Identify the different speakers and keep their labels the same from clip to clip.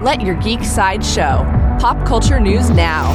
Speaker 1: Let your geek side show. Pop culture news now.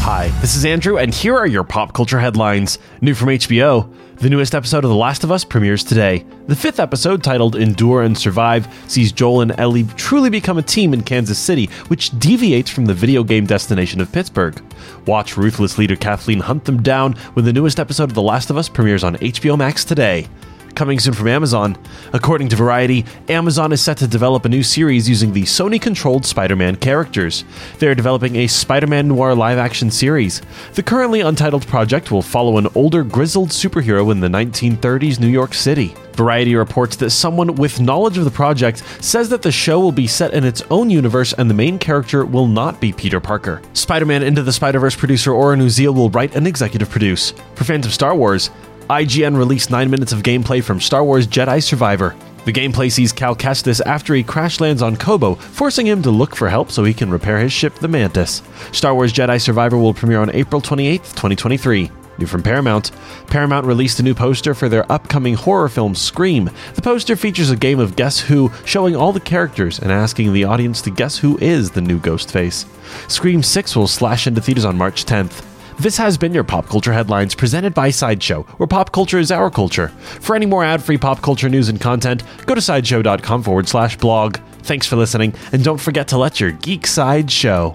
Speaker 2: Hi, this is Andrew, and here are your pop culture headlines. New from HBO. The newest episode of The Last of Us premieres today. The fifth episode, titled Endure and Survive, sees Joel and Ellie truly become a team in Kansas City, which deviates from the video game destination of Pittsburgh. Watch ruthless leader Kathleen hunt them down when the newest episode of The Last of Us premieres on HBO Max today coming soon from Amazon. According to Variety, Amazon is set to develop a new series using the Sony controlled Spider Man characters. They are developing a Spider Man noir live action series. The currently untitled project will follow an older, grizzled superhero in the 1930s New York City. Variety reports that someone with knowledge of the project says that the show will be set in its own universe and the main character will not be Peter Parker. Spider Man Into the Spider Verse producer Oren Uziel will write and executive produce. For fans of Star Wars, IGN released 9 minutes of gameplay from Star Wars Jedi Survivor. The gameplay sees Cal Kestis after he crash lands on Koboh, forcing him to look for help so he can repair his ship, the Mantis. Star Wars Jedi Survivor will premiere on April 28, 2023. New from Paramount. Paramount released a new poster for their upcoming horror film Scream. The poster features a game of Guess Who, showing all the characters and asking the audience to guess who is the new Ghostface. Scream 6 will slash into theaters on March 10th. This has been your Pop Culture Headlines presented by Sideshow, where pop culture is our culture. For any more ad free pop culture news and content, go to sideshow.com forward slash blog. Thanks for listening, and don't forget to let your geek side show.